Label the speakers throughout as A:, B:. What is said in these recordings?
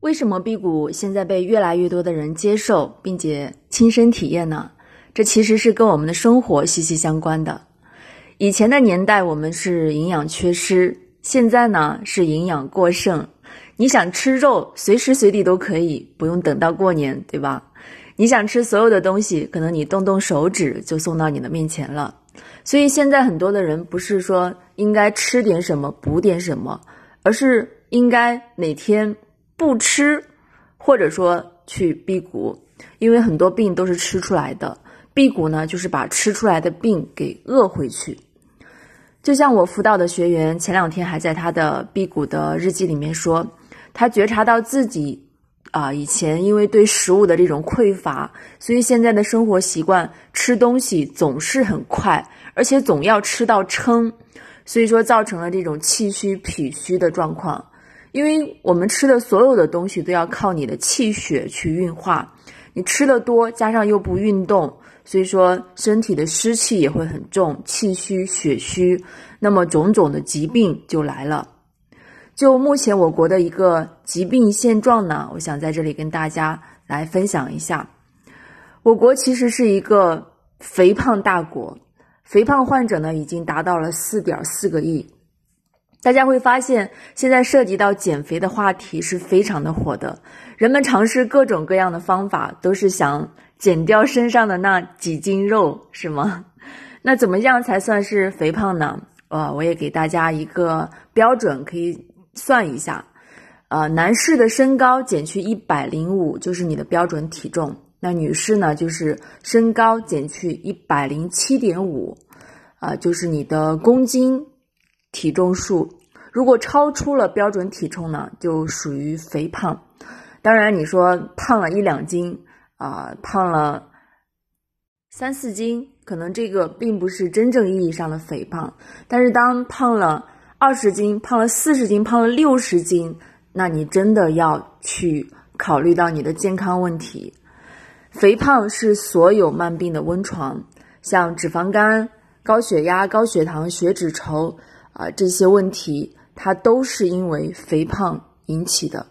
A: 为什么辟谷现在被越来越多的人接受，并且亲身体验呢？这其实是跟我们的生活息息相关的。以前的年代，我们是营养缺失；现在呢，是营养过剩。你想吃肉，随时随地都可以，不用等到过年，对吧？你想吃所有的东西，可能你动动手指就送到你的面前了。所以现在很多的人不是说应该吃点什么补点什么，而是应该哪天。不吃，或者说去辟谷，因为很多病都是吃出来的。辟谷呢，就是把吃出来的病给饿回去。就像我辅导的学员前两天还在他的辟谷的日记里面说，他觉察到自己啊，以前因为对食物的这种匮乏，所以现在的生活习惯吃东西总是很快，而且总要吃到撑，所以说造成了这种气虚脾虚的状况。因为我们吃的所有的东西都要靠你的气血去运化，你吃的多，加上又不运动，所以说身体的湿气也会很重，气虚血虚，那么种种的疾病就来了。就目前我国的一个疾病现状呢，我想在这里跟大家来分享一下。我国其实是一个肥胖大国，肥胖患者呢已经达到了四点四个亿。大家会发现，现在涉及到减肥的话题是非常的火的，人们尝试各种各样的方法，都是想减掉身上的那几斤肉，是吗？那怎么样才算是肥胖呢？呃，我也给大家一个标准，可以算一下。呃，男士的身高减去一百零五就是你的标准体重，那女士呢，就是身高减去一百零七点五，啊，就是你的公斤。体重数如果超出了标准体重呢，就属于肥胖。当然，你说胖了一两斤啊，胖了三四斤，可能这个并不是真正意义上的肥胖。但是，当胖了二十斤、胖了四十斤、胖了六十斤，那你真的要去考虑到你的健康问题。肥胖是所有慢病的温床，像脂肪肝、高血压、高血糖、血脂稠。啊，这些问题它都是因为肥胖引起的。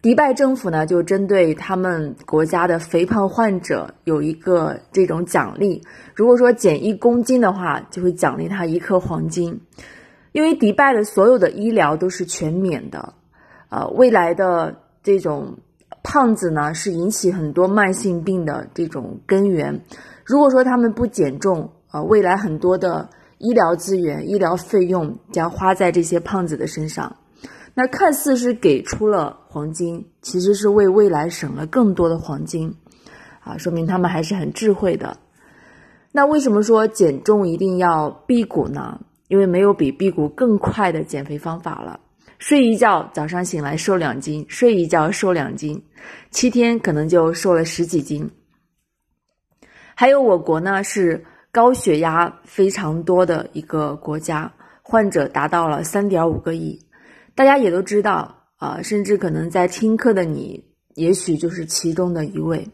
A: 迪拜政府呢，就针对他们国家的肥胖患者有一个这种奖励，如果说减一公斤的话，就会奖励他一颗黄金。因为迪拜的所有的医疗都是全免的，呃，未来的这种胖子呢，是引起很多慢性病的这种根源。如果说他们不减重，呃，未来很多的。医疗资源、医疗费用将花在这些胖子的身上，那看似是给出了黄金，其实是为未来省了更多的黄金，啊，说明他们还是很智慧的。那为什么说减重一定要辟谷呢？因为没有比辟谷更快的减肥方法了。睡一觉，早上醒来瘦两斤；睡一觉瘦两斤，七天可能就瘦了十几斤。还有我国呢是。高血压非常多的一个国家，患者达到了三点五个亿。大家也都知道啊，甚至可能在听课的你，也许就是其中的一位。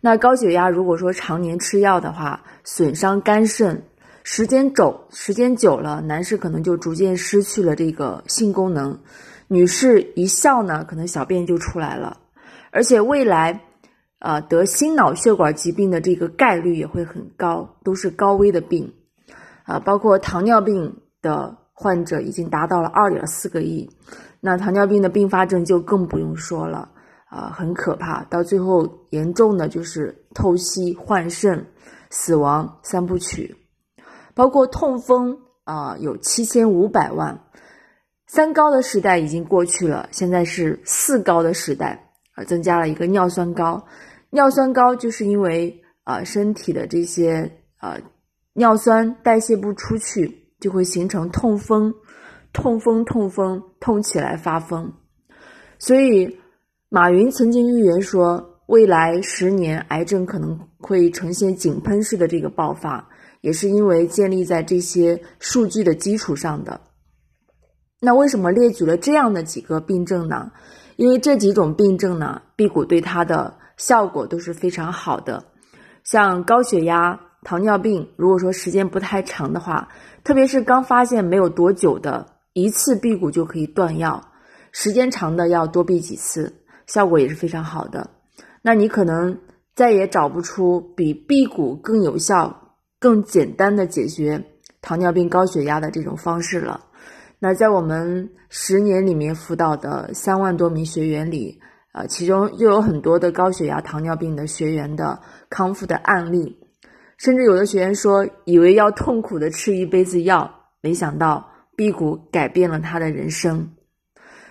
A: 那高血压如果说常年吃药的话，损伤肝肾，时间久时间久了，男士可能就逐渐失去了这个性功能，女士一笑呢，可能小便就出来了，而且未来。呃，得心脑血管疾病的这个概率也会很高，都是高危的病，啊，包括糖尿病的患者已经达到了二点四个亿，那糖尿病的并发症就更不用说了，啊，很可怕，到最后严重的就是透析、换肾、死亡三部曲，包括痛风啊，有七千五百万，三高的时代已经过去了，现在是四高的时代，啊，增加了一个尿酸高。尿酸高就是因为啊身体的这些啊尿酸代谢不出去，就会形成痛风，痛风痛风痛起来发疯。所以马云曾经预言说，未来十年癌症可能会呈现井喷式的这个爆发，也是因为建立在这些数据的基础上的。那为什么列举了这样的几个病症呢？因为这几种病症呢，辟谷对它的。效果都是非常好的，像高血压、糖尿病，如果说时间不太长的话，特别是刚发现没有多久的，一次辟谷就可以断药；时间长的要多辟几次。效果也是非常好的。那你可能再也找不出比辟谷更有效、更简单的解决糖尿病、高血压的这种方式了。那在我们十年里面辅导的三万多名学员里，呃，其中又有很多的高血压、糖尿病的学员的康复的案例，甚至有的学员说，以为要痛苦的吃一辈子药，没想到辟谷改变了他的人生。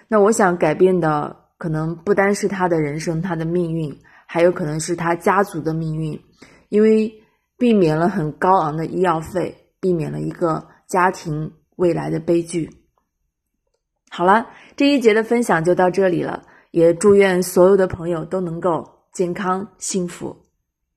A: 那我想改变的。可能不单是他的人生，他的命运，还有可能是他家族的命运，因为避免了很高昂的医药费，避免了一个家庭未来的悲剧。好了，这一节的分享就到这里了，也祝愿所有的朋友都能够健康幸福。